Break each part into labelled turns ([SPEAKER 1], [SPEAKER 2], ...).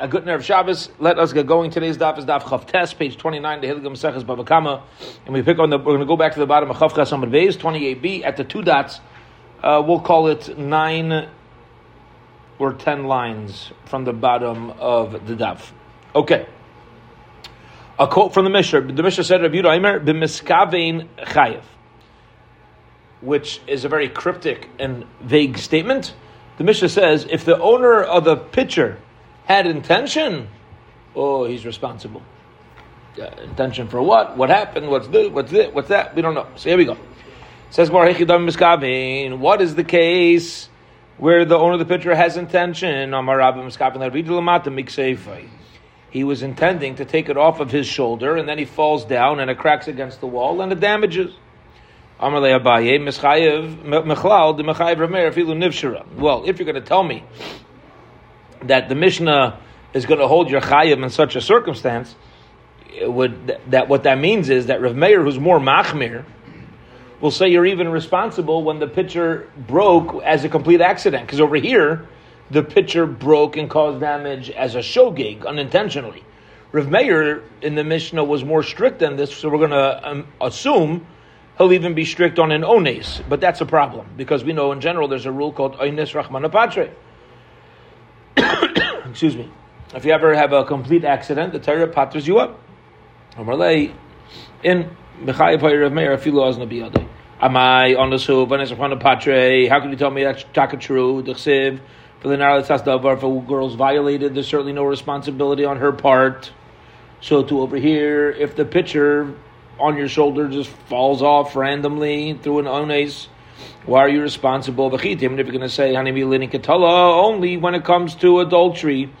[SPEAKER 1] A good nerve Shabbos. Let us get going. Today's daf is daf Chavtes, page 29, the Hilgam Seches Bava Kama. And we pick on the, we're going to go back to the bottom of Chavches Amud Beis, 28b, at the two dots. Uh, we'll call it nine or ten lines from the bottom of the daf. Okay. A quote from the Mishnah. The Mishnah said, Rabbi Yehuda b'miskavein chayev, which is a very cryptic and vague statement. The Mishnah says, if the owner of the pitcher had intention, oh, he's responsible. Uh, intention for what? What happened? What's this? What's this? What's that? We don't know. So here we go. It says What is the case where the owner of the pitcher has intention? He was intending to take it off of his shoulder, and then he falls down, and it cracks against the wall, and it damages. Well, if you're going to tell me that the Mishnah is going to hold your chayim in such a circumstance, would that what that means is that Rav Meir, who's more machmir, will say you're even responsible when the pitcher broke as a complete accident. Because over here, the pitcher broke and caused damage as a shogeg unintentionally. Rav Meir in the Mishnah was more strict than this, so we're going to um, assume he'll even be strict on an ones. But that's a problem because we know in general there's a rule called ones rachmanapatre. excuse me, if you ever have a complete accident, the Torah patters you up. In Am I on the soup? When it's patre, how can you tell me that's taka true? For the davar. If a girl's violated, there's certainly no responsibility on her part. So to over here, if the pitcher on your shoulder just falls off randomly through an ones, why are you responsible? If you're going to say only when it comes to adultery,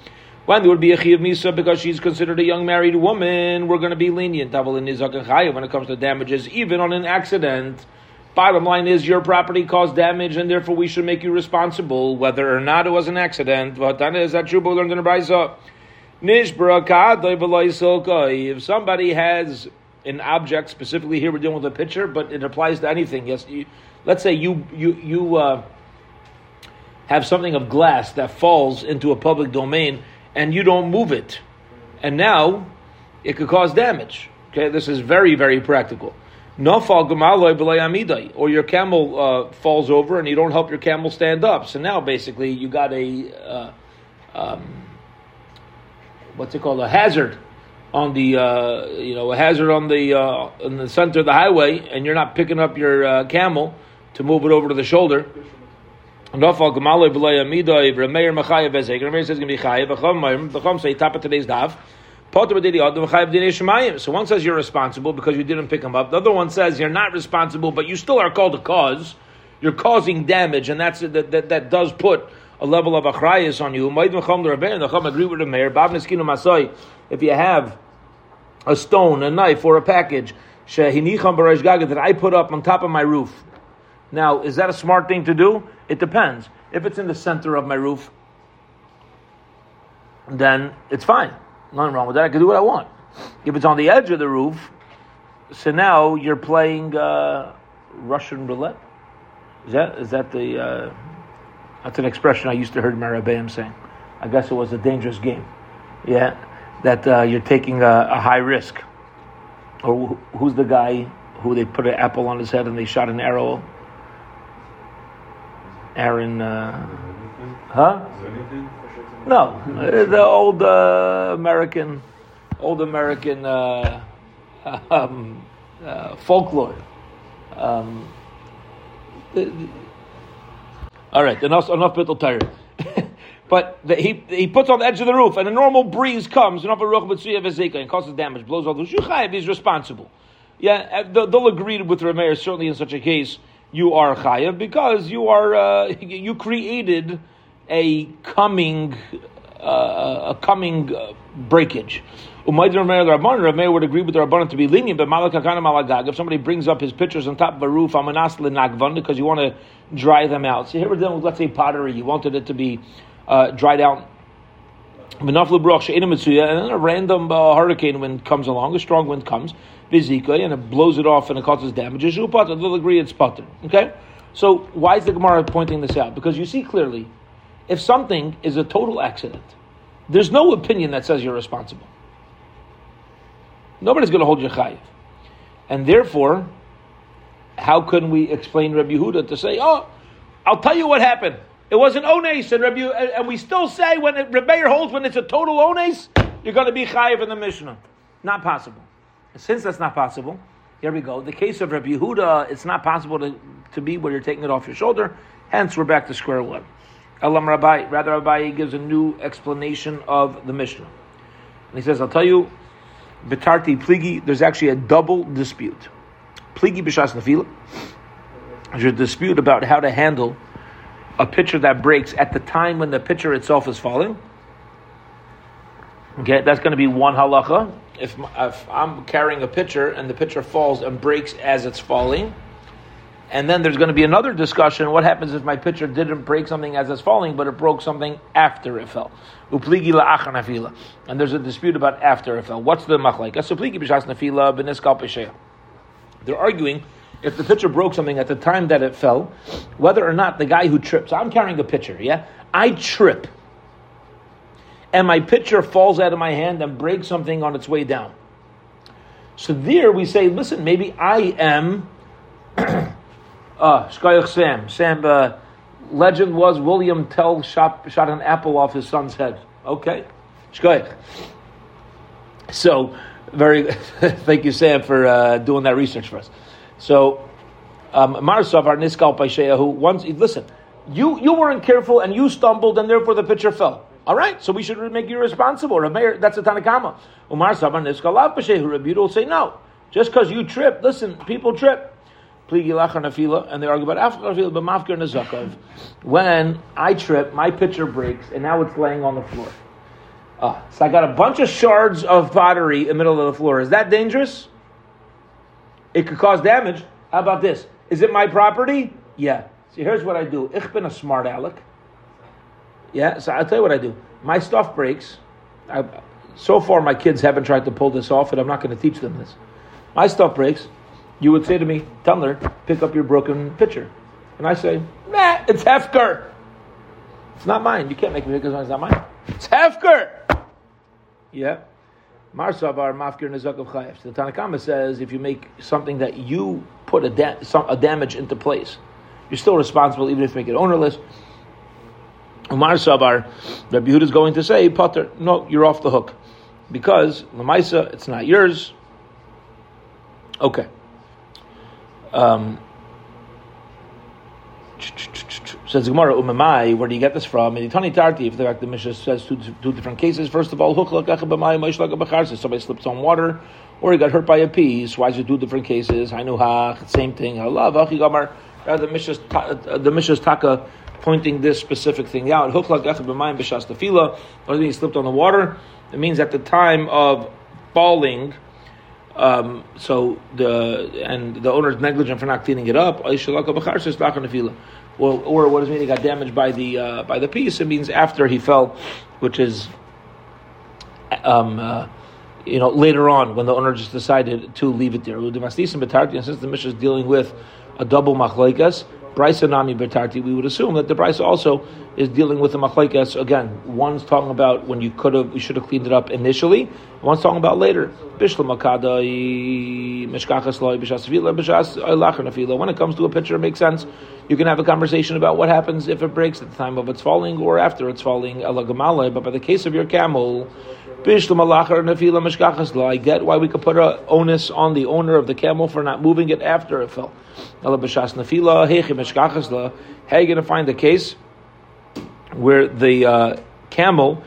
[SPEAKER 1] when there would be a chiyav misa because she's considered a young married woman, we're going to be lenient. When it comes to damages, even on an accident. Bottom line is your property caused damage, and therefore we should make you responsible, whether or not it was an accident. Is that true? We Learned in the If somebody has an object, specifically here we're dealing with a pitcher, but it applies to anything. Yes, you, let's say you you you uh, have something of glass that falls into a public domain and you don't move it, and now it could cause damage. Okay, this is very very practical. Or your camel uh, falls over and you don't help your camel stand up. So now basically you got a uh, um, what's it called a hazard on the uh, you know a hazard on the uh, in the center of the highway, and you're not picking up your uh, camel to move it over to the shoulder. So one says you're responsible because you didn't pick him up. The other one says you're not responsible, but you still are called a cause. You're causing damage, and that's that, that, that does put a level of achrayas on you. The agree with the mayor. If you have a stone, a knife, or a package that I put up on top of my roof. Now, is that a smart thing to do? It depends. If it's in the center of my roof, then it's fine. Nothing wrong with that. I can do what I want. If it's on the edge of the roof, so now you're playing uh, Russian roulette. Is that is that the uh, that's an expression I used to hear Marabeyim saying. I guess it was a dangerous game. Yeah, that uh, you're taking a, a, high risk. Or who's the guy who they put an apple on his head and they shot an arrow? Aaron, uh, huh? No, the old uh, American, old American uh, um, uh, folklore. Um, all right, enough enough bittul tire. But the, he, he puts on the edge of the roof, and a normal breeze comes, and off of Ruchbitsuyev and causes damage, blows all the is responsible. Yeah, uh, they'll agree with Rameir, certainly in such a case, you are chayav because you are uh, you created a coming uh, a coming uh, breakage. Rameir would agree with the Rabbanan to be lenient, but malagag. If somebody brings up his pictures on top of a roof, I'm anaslinakvanda because you want to dry them out. So here we're dealing with, let's say, pottery. You wanted it to be uh, dried out. And then a random uh, hurricane wind comes along, a strong wind comes, and it blows it off and it causes damages. damage. They'll agree it's putter. Okay? So why is the Gemara pointing this out? Because you see clearly, if something is a total accident, There's no opinion that says you're responsible. Nobody's going to hold you chayiv. And therefore, how can we explain Rabbi Yehuda to say, oh, I'll tell you what happened. It was an ones, and Rabbi, and we still say when it, Rebbeir holds when it's a total ones, you're going to be chayiv in the Mishnah. Not possible. Since that's not possible, here we go. The case of Rabbi Yehuda, it's not possible to, to be where you're taking it off your shoulder. Hence, we're back to square one. Elam Rabbi, rather Rabbi gives a new explanation of the Mishnah. And he says, I'll tell you, Betarti Pligi, there's actually a double dispute. Pligi B'Shas Nafila, there's a dispute about how to handle a pitcher that breaks at the time when the pitcher itself is falling. Okay, that's going to be one halacha. If, if I'm carrying a pitcher and the pitcher falls and breaks as it's falling, and then there's going to be another discussion. What happens if my pitcher didn't break something as it's falling, but it broke something after it fell? Upligi. And there's a dispute about after it fell. What's the machlaika? Supligi b'shas nafila b'niskal They're arguing if the pitcher broke something at the time that it fell, whether or not the guy who tripped. So I'm carrying a pitcher, yeah? I trip. And my pitcher falls out of my hand and breaks something on its way down. So there we say, listen, maybe I am Uh, Sam. Sam, uh, legend was William Tell shot, shot an apple off his son's head. Okay. Shkoyach. So, very, thank you, Sam, for uh, doing that research for us. So, um, Marsav, our Niskal Paisheya, who once, listen, you, you weren't careful and you stumbled and therefore the pitcher fell. All right, so we should make you responsible. That's a Tanakama. Umar Saban Niskal Paisheya, Rabbi will say no. Just because you trip, listen, people trip and they argue about after but mafkir nezakov. When I trip, my pitcher breaks, and now it's laying on the floor. Uh, so I got a bunch of shards of pottery in the middle of the floor. Is that dangerous? It could cause damage. How about this? Is it my property? Yeah. See, here's what I do. Ich bin a smart aleck. Yeah, so I'll tell you what I do. My stuff breaks. I, so far, my kids haven't tried to pull this off, and I'm not going to teach them this. My stuff breaks you would say to me, Tumler, pick up your broken pitcher. And I say, nah, it's Hefker. It's not mine. You can't make me because it's not mine. It's Hefker. Yeah. Marsavar mafkir nezak of chayev. The Tanakama says if you make something that you put a, da- some, a damage into place, you're still responsible even if you make it ownerless. Umar Sabar, Rabbi Yehuda is going to say, Potter, no, you're off the hook. Because, Lamaisa, it's not yours. Okay. Um, says Gemara, Umamai, where do you get this from? In Tani Tarti, if the fact the Mishnah says two, two different cases. First of all, somebody slips on water, or he got hurt by a piece. Why is it two different cases? Hainuhach, same thing. The Mishnah's, the Mishnah's taka pointing this specific thing out. Mean he slipped on the water? It means at the time of falling, um, so the and the owner is negligent for not cleaning it up. Or, or what does it mean? He got damaged by the uh, by the piece. It means after he fell, which is, um, uh, you know, later on when the owner just decided to leave it there. And since the Mishnah is dealing with a double machlaikas, Brisa Nami Bertarti, we would assume that the Brisa also is dealing with the Machlaikas. Again, one's talking about when you could have, you should have cleaned it up initially. One's talking about later. Bishla Makada, Mishkachas Loi, Bishas Vila, Bishas. When it comes to a picture, it makes sense. You can have a conversation about what happens if it breaks at the time of its falling or after it's falling. But by the case of your camel, I get why we could put an onus on the owner of the camel for not moving it after it fell. How are you going to find a case where the uh, camel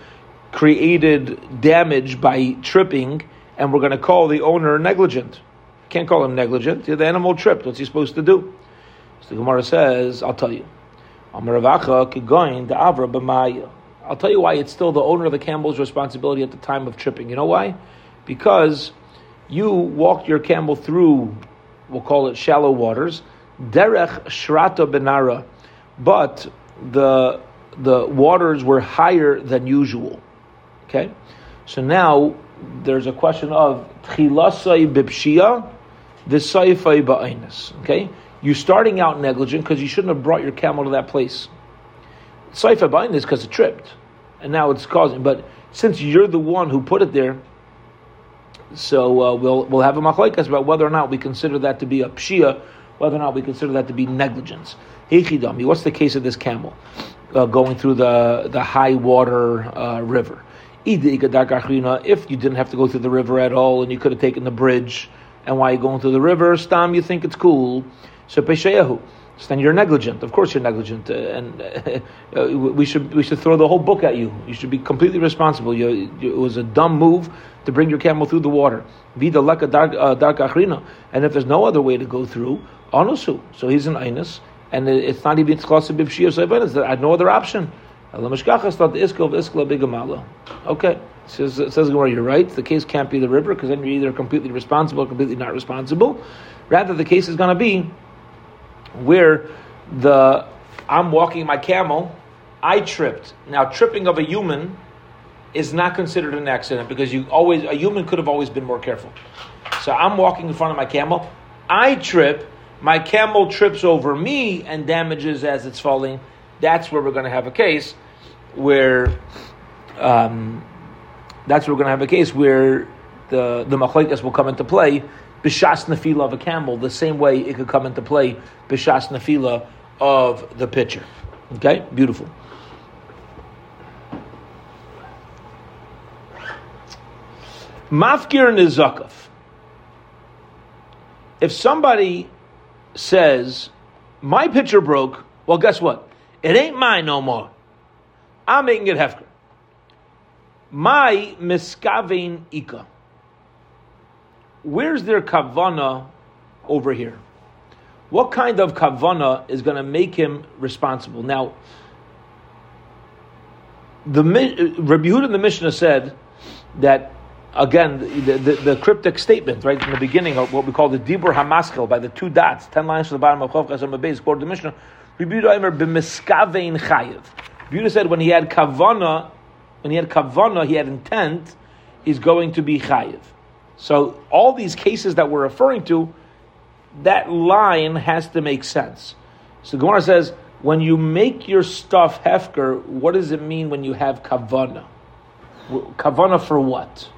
[SPEAKER 1] created damage by tripping, and we're going to call the owner negligent? Can't call him negligent. The animal tripped. What's he supposed to do? So the Gemara says, "I'll tell you." I'll tell you why it's still the owner of the camel's responsibility at the time of tripping. You know why? Because you walked your camel through, we'll call it shallow waters, derech shrata benara, but the the waters were higher than usual. Okay, so now there's a question of tchilasai bipshia, v'saifai ba'ainis. Okay, you're starting out negligent because you shouldn't have brought your camel to that place. Saifa Bain is because it tripped, and now it's causing. But since you're the one who put it there, so uh, we'll we'll have a machlaikas about whether or not we consider that to be a pshia, whether or not we consider that to be negligence. Heichidami, what's the case of this camel uh, going through the the high water uh, river? If you didn't have to go through the river at all and you could have taken the bridge, and while you're going through the river, stam, you think it's cool. So pesheyahu. So then you're negligent. Of course, you're negligent, uh, and uh, we should we should throw the whole book at you. You should be completely responsible. You, you, it was a dumb move to bring your camel through the water. Vida leka dark uh, achrina. And if there's no other way to go through, onosu. So he's an einus, and it's not even tzchasa b'pshiyas I had no other option. Okay. Says, says Gemara, you're right. The case can't be the river because then you're either completely responsible or completely not responsible. Rather, the case is going to be where the I'm walking my camel, I tripped. Now, tripping of a human is not considered an accident because you always a human could have always been more careful. So I'm walking in front of my camel, I trip, my camel trips over me and damages as it's falling. That's where we're going to have a case where um, that's where we're going to have a case where the the machlekes will come into play b'shas nefila of a camel, the same way it could come into play b'shas nefila of the pitcher. Okay, beautiful. Mafkir nizakov. If somebody says, my pitcher broke, well, guess what? It ain't mine no more. I'm making it hefker. My miskavein ika where's their kavana over here? What kind of kavana is going to make him responsible? Now, the Rabbi Yehuda in the Mishnah said that again the, the, the, cryptic statement right in the beginning of what we call the dibur hamaskil by the two dots, ten lines to the bottom of Chavkas and Base, quote the Mishnah. Rabbi. Yehuda said when he had kavana, when he had kavana, he had intent, he's going to be chayiv. So all these cases that we're referring to, that line has to make sense. So Gemara says, when you make your stuff hefker, what does it mean when you have kavana? Kavana for what?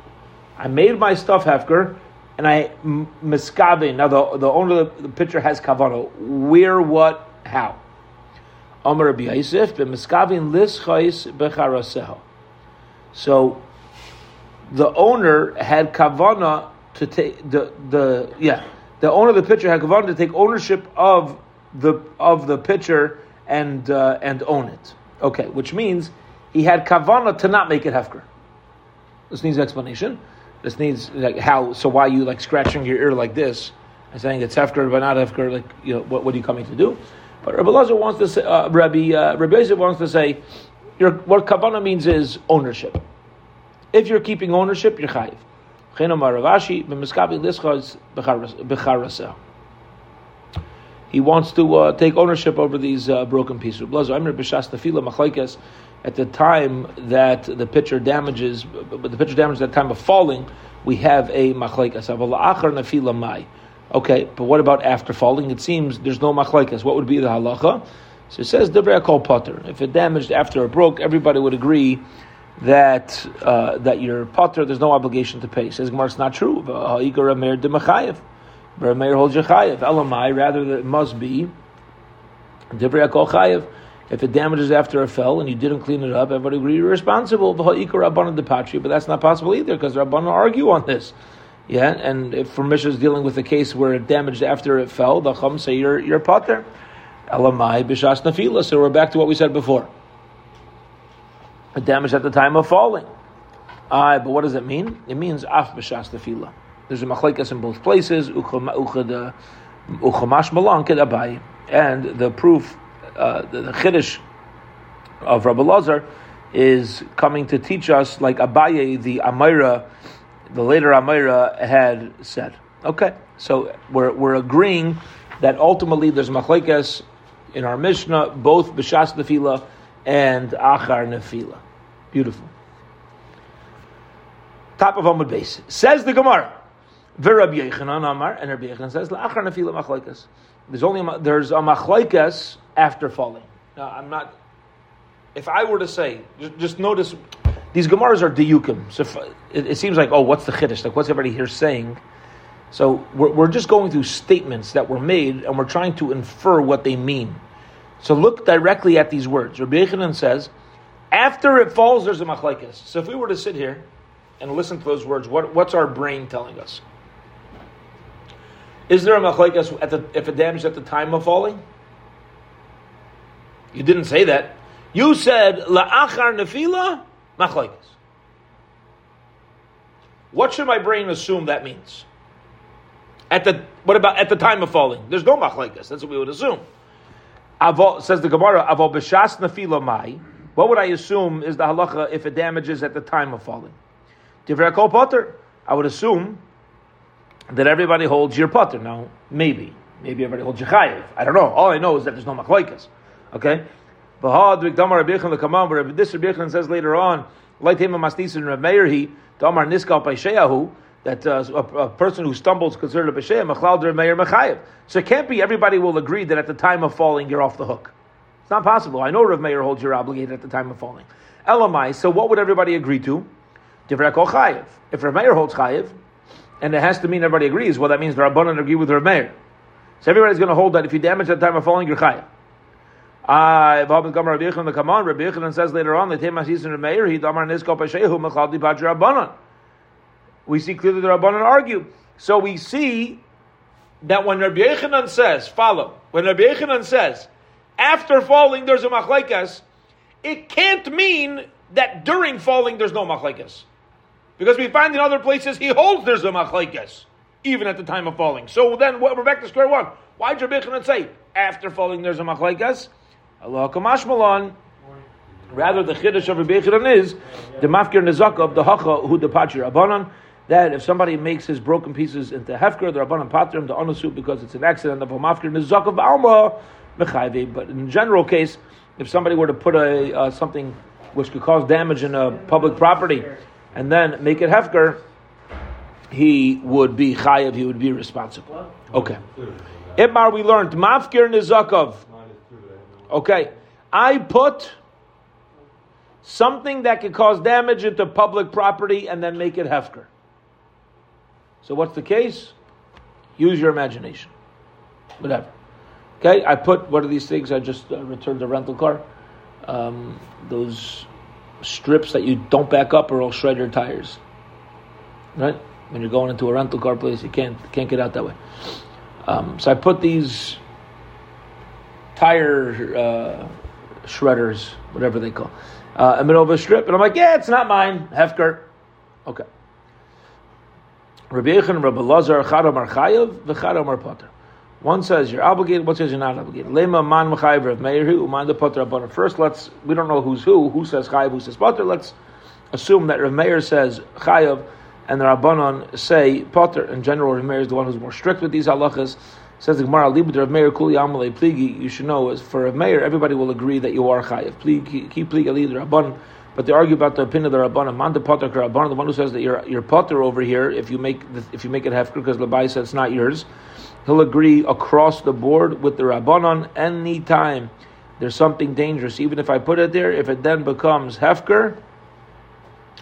[SPEAKER 1] I made my stuff hefker, and I miskabe. Now the, the owner of the, picture has kavana. Where, what, how? Amar Rabbi Yosef, b'miskavin lischais. So the owner had kavana to take the the yeah the owner of the pitcher had kavana to take ownership of the of the pitcher and uh, and own it. Okay, which means he had kavana to not make it hefker. This needs explanation. This needs like how. So why you like scratching your ear like this and saying it's hefker but not hefker? Like you know what, what are you coming to do? But Rabbi Lazar wants to say, uh, Rabbi uh, Rabbi Yosef wants to say, your, what kavana means is ownership. If you're keeping ownership, you're chayiv. He wants to uh, take ownership over these uh, broken pieces. At the time that the pitcher damages, but the pitcher damages at the time of falling, we have a machlaikas. Okay, but what about after falling? It seems there's no machlaikas. What would be the halacha? So it says. If it damaged after it broke, everybody would agree that uh, that you're potter, there's no obligation to pay. Says Gemara, it's not true. Ha'ikar Amer de Mechayev. Meir holds Yechayev. Elamai, rather, that it must be Akol Chayev. If it damages after it fell and you didn't clean it up, everybody agree you're responsible. But that's not possible either because Rabbanan argue on this. Yeah, and if Mishnah is dealing with a case where it damaged after it fell, the Chum say you're you're potter. Elamai b'shas nafila. So we're back to what we said before damage at the time of falling. Uh, but what does it mean? It means af b'shas tefillah. There's a machlekes in both places. Uchamash malan abai, and the proof, uh, the, chiddush of Rabbi Lazar is coming to teach us, like Abaye, the Amira, the later Amira had said. Okay, so we're we're agreeing that ultimately there's machlekes in our Mishnah, both b'shas tefillah and achar nefila. Beautiful. Top of Amud base. Says the Gemara. Rabbi Yechanan Amar, and Rabbi Yechanan says, La'achar. There's only a, there's a machlaikas after falling. Now, I'm not, if I were to say, just, just notice, these Gemaras are diyukim. So if, it, it, seems like, oh, what's the chiddush? Like, what's everybody here saying? So we're, we're just going through statements that were made, and we're trying to infer what they mean. So look directly at these words. Rabbi Yechanan says, after it falls, there's a machlekes. So if we were to sit here and listen to those words, what, what's our brain telling us? Is there a machlekes at the if it damaged at the time of falling? You didn't say that. You said la'achar nefila machlekes. What should my brain assume that means? At the what about at the time of falling? There's no machlekes. That's what we would assume. Avol, says the Gemara, avol b'shas nefila mai. What would I assume is the halacha if it damages at the time of falling? Potter. I would assume that everybody holds your putter. Now, maybe. Maybe everybody holds your chayiv. I don't know. All I know is that there's no machlaikas. Okay? This Rabbi says later on, like him mastis and Meir he Damar Niskal Paishayahu that uh, a, a, person who stumbles considered a Pesheya Mechlal Meir Mechayev. So it can't be everybody will agree that at the time of falling you're off the hook. It's not possible. I know Rav Meir holds you're obligated at the time of falling. Elamai. So what would everybody agree to? Divrei Chayev. If Rav Meir holds Chayev, and it has to mean everybody agrees. Well, that means the Rabbanan agree with Rav Meir. So everybody's going to hold that if you damage at the time of falling, you're chayav. Ah, Rabbi Yechanan says later on, we see clearly the Rabbanan argue. So we see that when Rabbi Yechanan says, follow, when Rabbi Yechanan says, after falling there's a machlaikas, it can't mean that during falling there's no machlaikas. Because we find in other places he holds there's a machlekes, even at the time of falling. So then we're back to square one. Why did Rabbi say after falling there's a machlekes? Allah. Rather, the chiddush of Rabbi is the mafkir nezaka of the hacha who patcher abanan. That if somebody makes his broken pieces into hefker, the rabbanan patrim the onusu because it's an accident of a mafkir nezaka of alma mechayve. But in general case, if somebody were to put a uh, something which could cause damage in a public property and then make it hefker, he would be chayav, he would be responsible. Okay. Itmar, we learned mafkir nizakov. Okay, I put something that could cause damage into public property and then make it hefker. So what's the case? Use your imagination. Whatever. Okay, I put what are these things? I just uh, returned a rental car. Um, those strips that you don't back up or will shred your tires. Right? When you're going into a rental car place, you can't can't get out that way. Um, so I put these tire uh, shredders, whatever they call, uh, in the middle of a strip, and I'm like, yeah, it's not mine, Hefker. Okay. Rabbi Yechon, Rabbi Lazar, Arpater. One says you're obligated, one says you're not obligated. Lema man mechayiv Rav Meir hu man the potter rabbanon. First, let's we don't know who's who. Who says chayiv? Who says potter? Let's assume that Rav Meir says chayiv, and the rabbanon say potter. In general, Rav Meir is the one who's more strict with these halachas. Says the Gemara, libud Rav Meir kuli amalei pligi. You should know, as for Rav Meir, everybody will agree that you are chayiv. Keep pligi the rabbanon. But they argue about the opinion of the rabbanon. Man the potter rabbanon, the one who says that you're you're potter over here if you make the, if you make it hefker because Labai said it's not yours he'll agree across the board with the Rabbanon anytime there's something dangerous. Even if I put it there, if it then becomes Hefker,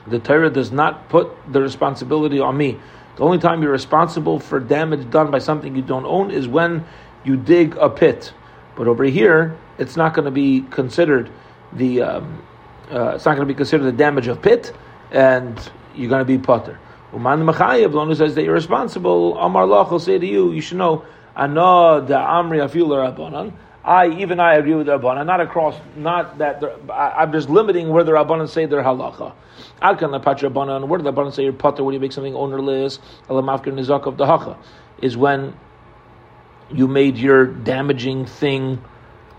[SPEAKER 1] the Torah does not put the responsibility on me. The only time you're responsible for damage done by something you don't own is when you dig a pit. But over here, it's not going to be considered the um, uh, it's not going to be considered the damage of pit, and you're going to be putter. Uman one who says that you're responsible, Amar Lach will say to you, you should know, Ana the Amri Afil Rabbanan. I even I agree with the Rabbanan, not across, not that I, am just limiting where the Rabbanan say their halacha. Can patch Rabbanan. Where the Rabbanan say your putter when you make something ownerless? Alamafkir nizak of the hacha is when you made your damaging thing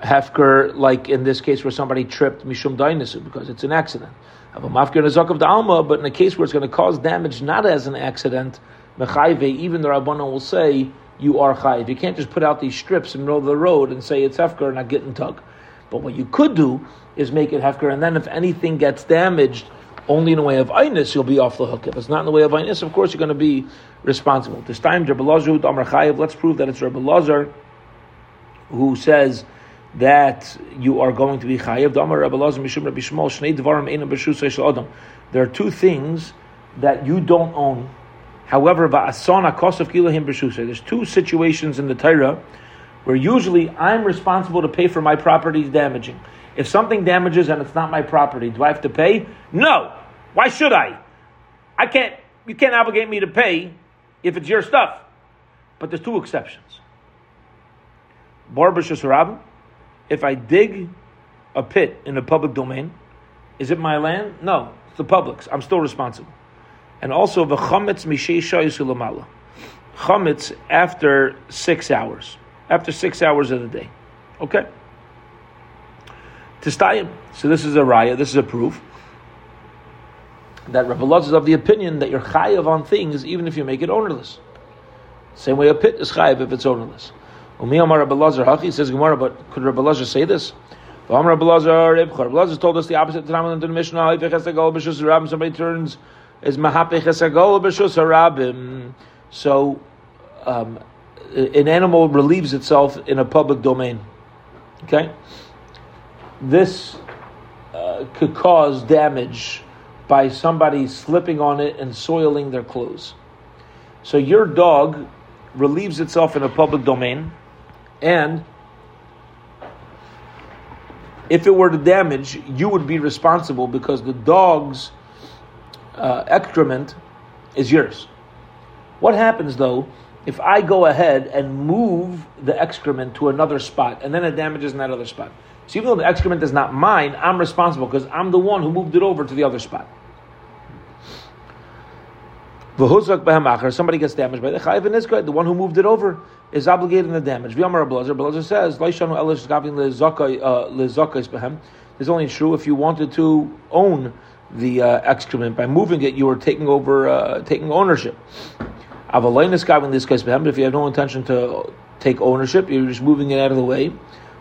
[SPEAKER 1] hefker, like in this case where somebody tripped mishum dainisu because it's an accident of a mafkir nezak of the alma, but in a case where it's going to cause damage not as an accident, mechayve, even the rabbanon will say you are chayiv. You can't just put out these strips in the middle of the road and say it's hefker and not getting tug. But what you could do is make it hefker, and then if anything gets damaged, only in the way of einus, you'll be off the hook. If it's not in the way of einus, of course you're going to be responsible. This time, Rabbi Lazar, Amar Chayiv, let's prove that it's Rabbi Lazar who says that you are going to be chayiv. There are two things that you don't own. However, there's two situations in the Torah where usually I'm responsible to pay for my property's damaging. If something damages and it's not my property, do I have to pay? No. Why should I? I can't. You can't obligate me to pay if it's your stuff. But there's two exceptions. Barbash if I dig a pit in the public domain, is it my land? No, it's the public's. I'm still responsible. And also the chametz yusulamala. Chametz after six hours. After six hours of the day. Okay? Tistayim. So this is a raya, this is a proof that Rabbi Lutz is of the opinion that you're chayav on things even if you make it ownerless. Same way a pit is chayav if it's ownerless. Umi Amar Rabbi says Gemara, but could Rabbi Lazar say this? Amar Rabbi Lazar, told us the opposite. Tanam in the Mishnah, if somebody turns is harabim. So, um, an animal relieves itself in a public domain. Okay, this uh, could cause damage by somebody slipping on it and soiling their clothes. So your dog relieves itself in a public domain and if it were to damage, you would be responsible because the dog's uh, excrement is yours. What happens though if I go ahead and move the excrement to another spot and then it damages in that other spot? So even though the excrement is not mine, I'm responsible because I'm the one who moved it over to the other spot. Somebody gets damaged by the chayiv and the one who moved it over is obligated in the damage. V'yamar Blazer, Blazer says, uh, It's only true if you wanted to own the uh, excrement. By moving it, you are taking over, uh, taking ownership. Avalina's gaving this case behem, but if you have no intention to take ownership, you're just moving it out of the way.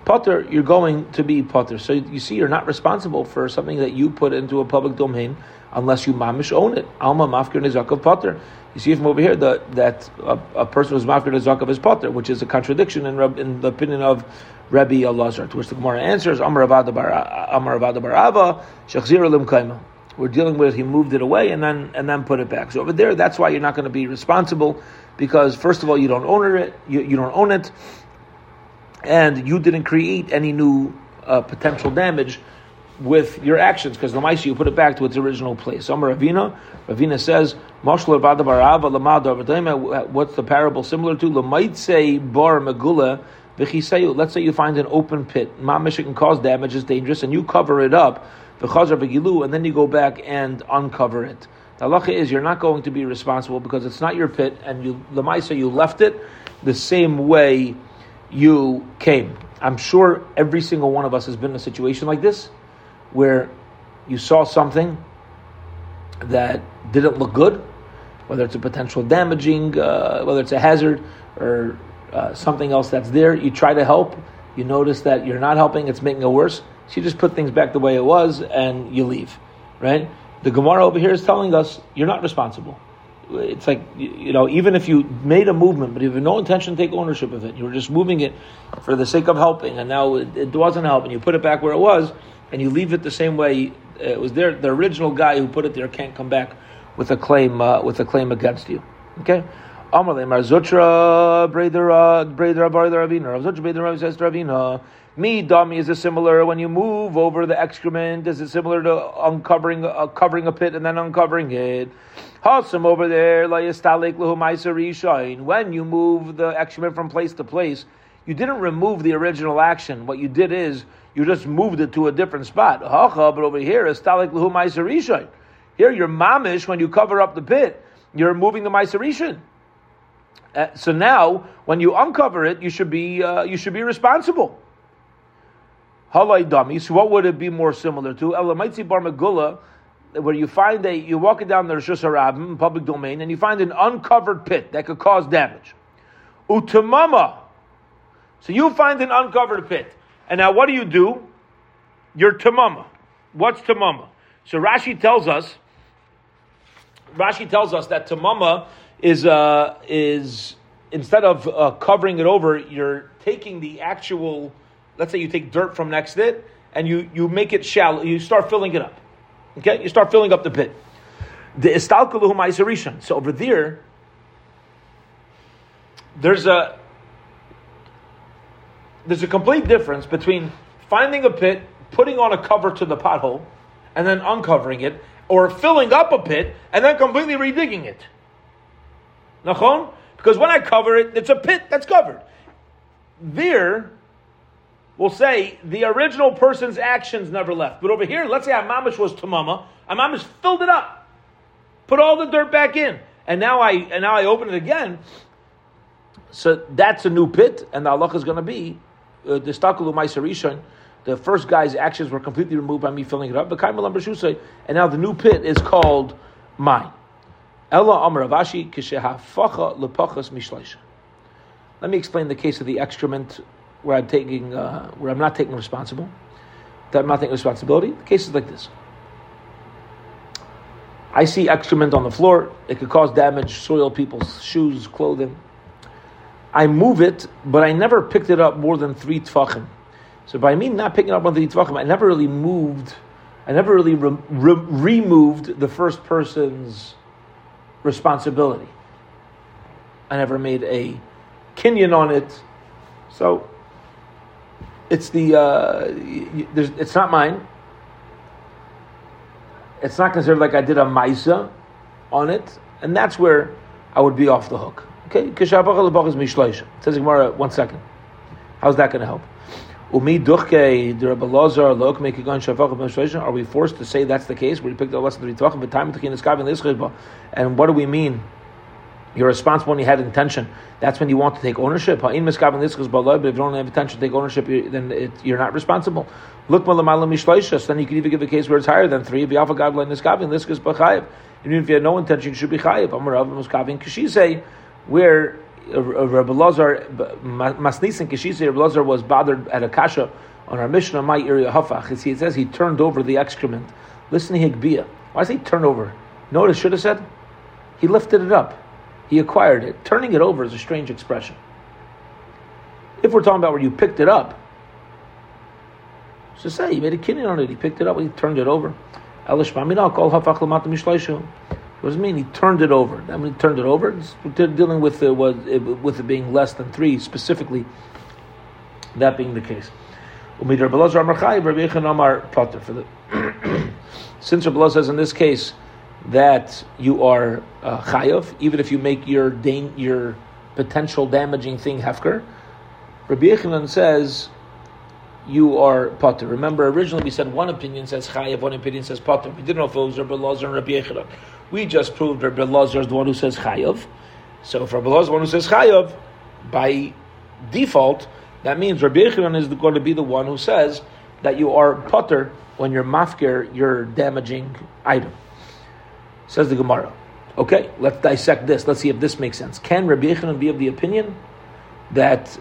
[SPEAKER 1] Potter, you're going to be Potter. So you see, you're not responsible for something that you put into a public domain unless you mamish own it. Alma mafkir nizakav Potter. You see from over here that that a, a person was mafkir nizakav is Potter, which is a contradiction in, in the opinion of Rabbi Elazar. To which the Gemara answers, Amar Avada Barava, Shechzir Lim Kaima. We're dealing with he moved it away and then and then put it back. So over there, that's why you're not going to be responsible because first of all, you don't own it. You, you don't own it and you didn't create any new uh, potential damage with your actions because the Maisi you put it back to its original place. Amar Ravina, Ravina says, What's the parable similar to? bar megula Let's say you find an open pit. Mamish can cause damage, is dangerous, and you cover it up. The Khazar Vigilou, and then you go back and uncover it. The halacha is you're not going to be responsible because it's not your pit, and you lemaisa you left it the same way you came. I'm sure every single one of us has been in a situation like this where you saw something that didn't look good, whether it's a potential damaging, uh, whether it's a hazard or uh, something else that's there. You try to help, you notice that you're not helping, it's making it worse. So you just put things back the way it was and you leave, right? The Gemara over here is telling us you're not responsible it's like you know even if you made a movement but you have no intention to take ownership of it you were just moving it for the sake of helping and now it, it wasn't helping you put it back where it was and you leave it the same way it was there the original guy who put it there can't come back with a claim uh, with a claim against you okay Amalei Marzutra Breder Breder Ravina Rav Zutra says Ravina me, dummy, is it similar when you move over the excrement? Is it similar to uncovering, uh, covering a pit and then uncovering it? Hasam over there, when you move the excrement from place to place, you didn't remove the original action. What you did is you just moved it to a different spot. But over here is Here, you're mamish when you cover up the pit. You're moving the maisarishan. Uh, so now, when you uncover it, you should be uh, you should be responsible. Halai dummies. What would it be more similar to? Elamaitzi bar megula, where you find a you're walking down the Rishus Harabim, public domain, and you find an uncovered pit that could cause damage. Utamama. So you find an uncovered pit, and now what do you do? You're tamama. What's tamama? So Rashi tells us. Rashi tells us that tamama is uh, is instead of uh, covering it over, you're taking the actual let's say you take dirt from next to it and you, you make it shallow, you start filling it up. Okay? You start filling up the pit. The istalkaluhu ma'isarishan. So over there, there's a there's a complete difference between finding a pit, putting on a cover to the pothole, and then uncovering it, or filling up a pit and then completely redigging it. Nachon? Because when I cover it, it's a pit that's covered. There, we'll say the original person's actions never left. But over here, let's say Amamish was Tamama, Amamish filled it up, put all the dirt back in, and now I and now I open it again. So that's a new pit, and the halacha is going to be uh, the stakulu ma'aserishon. The first guy's actions were completely removed by me filling it up. And now the new pit is called mine. Ella Amar Avashi Kishehafacha Lepachas Mishleisha. Let me explain the case of the excrement where I'm taking, uh, where I'm not taking responsible. That I'm not taking responsibility. The case is like this. I see excrement on the floor. It could cause damage, soil people's shoes, clothing. I move it, but I never picked it up more than three tfachim. So by me not picking up more than three tfachim, I never really moved, I never really re- re- removed the first person's responsibility. I never made a kinyan on it. So it's the uh, it's not mine. It's not considered like I did a maisa on it, and that's where I would be off the hook. Okay, kishabach is mishloisha. Says Gemara, one second. How's that going to help? Umi duchke the Rebbe Lazar a gun shafach Are we forced to say that's the case? Where you picked the lesson three tvachim, but time between the And what do we mean? You're responsible when you had intention. That's when you want to take ownership. But if you don't have intention to take ownership, then it, you're not responsible. Look, so then you can even give a case where it's higher than three. Even if you had no intention, you should be chayiv. Where uh, uh, Rabbi Lazar, Masnisin Kishisi, Rabbi Lazar was bothered at a kasha on our mission Mishnah, my area Hafach. It says he turned over the excrement. Listen Higbia. Why does he turn over? It should have said? He lifted it up. He acquired it. Turning it over is a strange expression. If we're talking about where you picked it up, so say he made a kinyan on it. He picked it up. He turned it over. Elish call hafach what does it mean? He turned it over. That means he turned it over. It's dealing with it was with it being less than three specifically. That being the case. For the since Rabbi says in this case that you are uh, chayav, even if you make your your potential damaging thing hefker, Rabbi Yechanan says you are potter. Remember, originally we said one opinion says chayav, one opinion says potter. We didn't know if it was Rabbi Lazar and Rabbi Yechanan. We just proved Rabbi Lazar is the one who says chayav. So if Rabbi Lazar is the one who says chayav, by default, that means Rabbi Yechanan is going to be the one who says that you are potter when you're mafkir, your damaging item. Says the Gemara. Okay, let's dissect this. Let's see if this makes sense. Can Rabbi Yechanan be of the opinion that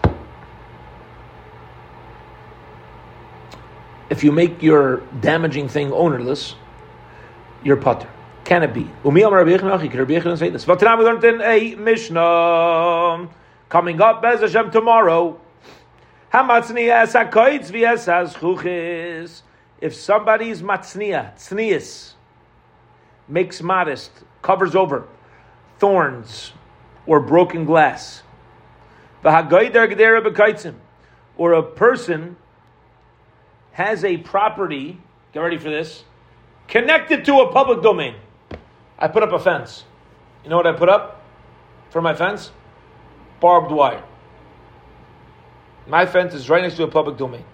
[SPEAKER 1] if you make your damaging thing ownerless, you're potter? Can it be? Umi Amar Rabbi Yechon Can Rabbi Yechon say this? Tonight we learned in a Mishnah coming up Bez Hashem tomorrow. If somebody's matznia, tznias, makes modest, covers over thorns or broken glass, or a person has a property, get ready for this, connected to a public domain. I put up a fence. You know what I put up for my fence? Barbed wire. My fence is right next to a public domain.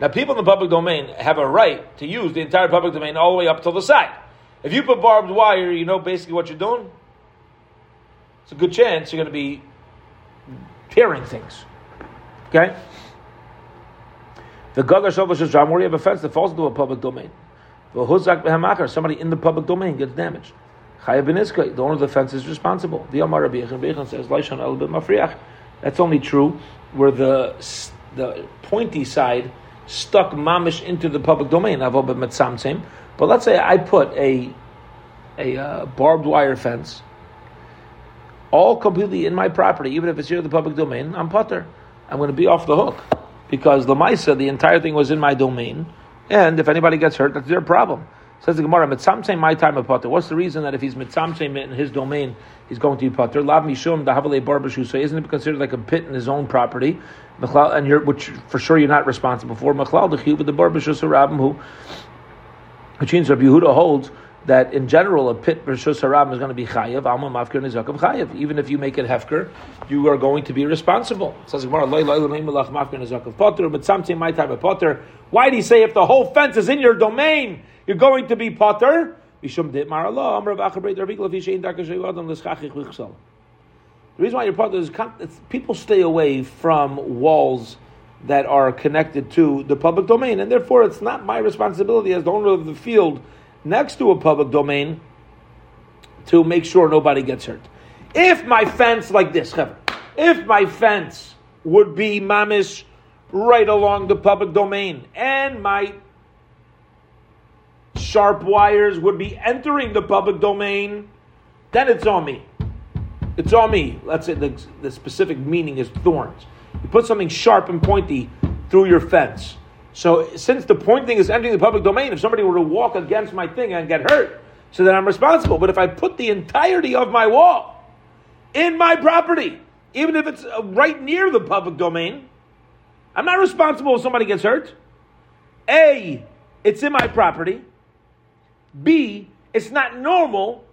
[SPEAKER 1] Now, people in the public domain have a right to use the entire public domain all the way up to the side. If you put barbed wire, you know basically what you're doing. It's a good chance you're going to be tearing things. Okay? The Gadar Shavah Shasham, where you have a fence that falls into a public domain. Somebody in the public domain gets damaged. Chayav the owner of the fence is responsible. The Amar Rabbi Yechon says, el. That's only true where the the pointy side stuck mamish into the public domain. But let's say I put a a uh, barbed wire fence all completely in my property, even if it's here in the public domain. I'm putter. I'm going to be off the hook. because the Lamaisa, the entire thing was in my domain, and if anybody gets hurt, that's their problem. Says the Gemara, mitzamtzein my time of potter. What's the reason that if he's mitzamtzein in his domain, he's going to be potter? Lav mishum dahavale barbashu. So isn't it considered like a pit in his own property? And you're, which for sure you're not responsible for. Machlal the with the barbashu sarabim who, which means Rabbi Yehuda holds that in general a pit rishus haram is going to be chayav. Alma mafkir nizakav chayav. Even if you make it hefker, you are going to be responsible. It says Gemara, potter, but something my type of potter. Why do you say if the whole fence is in your domain, you're going to be potter? The reason why you're potter is people stay away from walls that are connected to the public domain, and therefore it's not my responsibility as the owner of the field next to a public domain to make sure nobody gets hurt. If my fence, like this, if my fence would be mamish right along the public domain and my sharp wires would be entering the public domain, then it's on me. It's on me. Let's say the, the specific meaning is thorns. You put something sharp and pointy through your fence. So since the pointing is entering the public domain, if somebody were to walk against my thing and get hurt, so then I'm responsible. But if I put the entirety of my wall in my property, even if it's uh, right near the public domain, I'm not responsible if somebody gets hurt. A, it's in my property. B, it's not normal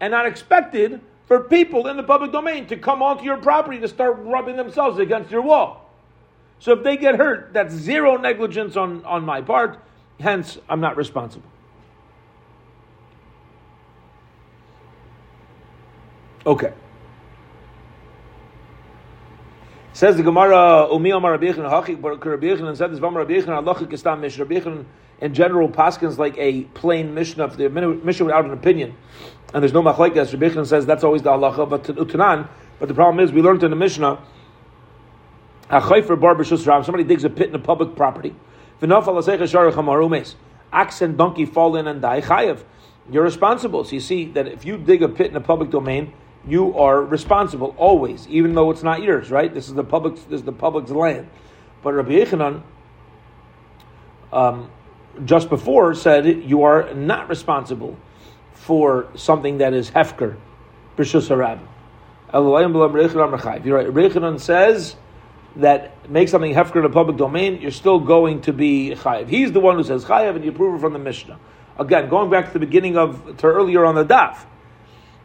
[SPEAKER 1] and not expected for people in the public domain to come onto your property to start rubbing themselves against your wall. So if they get hurt, that's zero negligence on, on my part. Hence, I'm not responsible. Okay. Says the Gemara, Umi Amar Rabbi Hachik, but Rabbi Yechon said this Vamar Rabbi Yechon Halachic Istam Mish. Rabbi Yechon in general paskins like a plain Mishnah, the Mishnah without an opinion, and there's no machlekes. Rabbi Yechon says that's always the halacha, but. But the problem is we learned in the Mishnah Somebody digs a pit in a public property. Ox and donkey fall in and die. Chayev. You're responsible. So you see that if you dig a pit in a public domain, you are responsible always, even though it's not yours. Right? This is the public. This is the public's land. But Rabbi Yechanan, um, just before, said you are not responsible for something that is hefker, b'shus harab. You're right. Yechanan says that makes something hefker in a public domain, you're still going to be chayiv. He's the one who says chayiv, and you prove it from the Mishnah. Again, going back to the beginning of to earlier on the daf,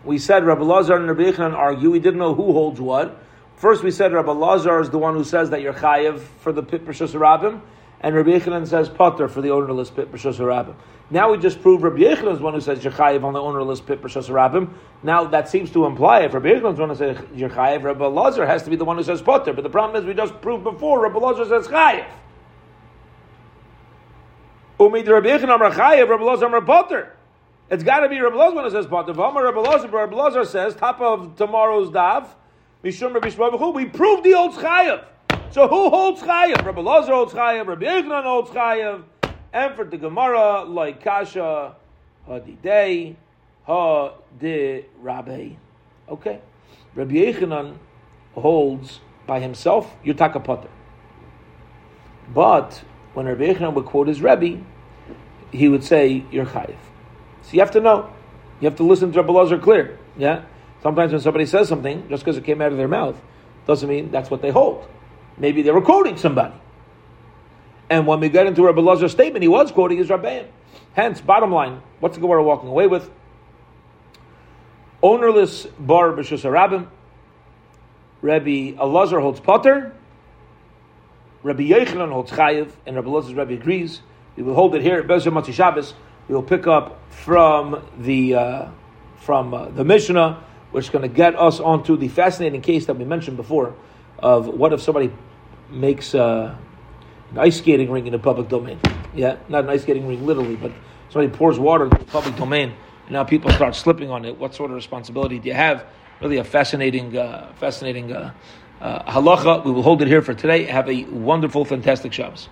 [SPEAKER 1] we said Rabbi Lazar and Rabbi Yechanan argue. We didn't know who holds what. First, we said Rabbi Lazar is the one who says that you're chayiv for the pit rabim, and Rabbi Yechanan says potter for the ownerless pit b'shus rabim. Now we just proved Rabbi Yechanan is one who says Yechayev on the ownerless pit b'shas rabim. Now that seems to imply if Rabbi Yechanan is one who says Yechayev, Rabbi Lazar has to be the one who says potter. But the problem is we just proved before Rabbi Lazar says Chayev. Umid Rabbi Yechanan Amar Chayev, Rabbi Lazar Amar potter. It's got to be Rabbi Lazar who says potter. V'amar Rabbi Lazar, Rabbi Lazar says top of tomorrow's daf. Mishum Rabbi Shmuel We proved the old Chayev. So who holds Chayev? Rabbi Lazar holds Chayev. Rabbi Yechanan holds Chayev. And for the Gemara, like Kasha, Hadidei, Ha de Rabbi. Okay. Rabbi Yechanan holds by himself, you're Takapater. But when Rabbi Yechanan would quote his Rebbe, he would say, you're Chayiv. So you have to know. You have to listen to Rabbi Lazar clear. Yeah? Sometimes when somebody says something, just because it came out of their mouth, doesn't mean that's what they hold. Maybe they were quoting somebody. And when we get into Rabbi Lazar's statement, he was quoting his Rabbein. Hence, bottom line, what's the Gemara walking away with? Ownerless bar b'shus harabim. Rabbi Elazar holds potter. Rabbi Yechanan holds chayiv, and Rabbi Elazar's Rabbi agrees. We will hold it here at Bezer Matzi Shabbos. We will pick up from the uh, from uh, the Mishnah, which is going to get us onto the fascinating case that we mentioned before of what if somebody makes. Uh, an ice skating ring in the public domain. Yeah, not an ice skating ring literally, but somebody pours water in the public domain, and now people start slipping on it. What sort of responsibility do you have? Really a fascinating, uh, fascinating uh, uh, halacha. We will hold it here for today. Have a wonderful, fantastic Shabbos.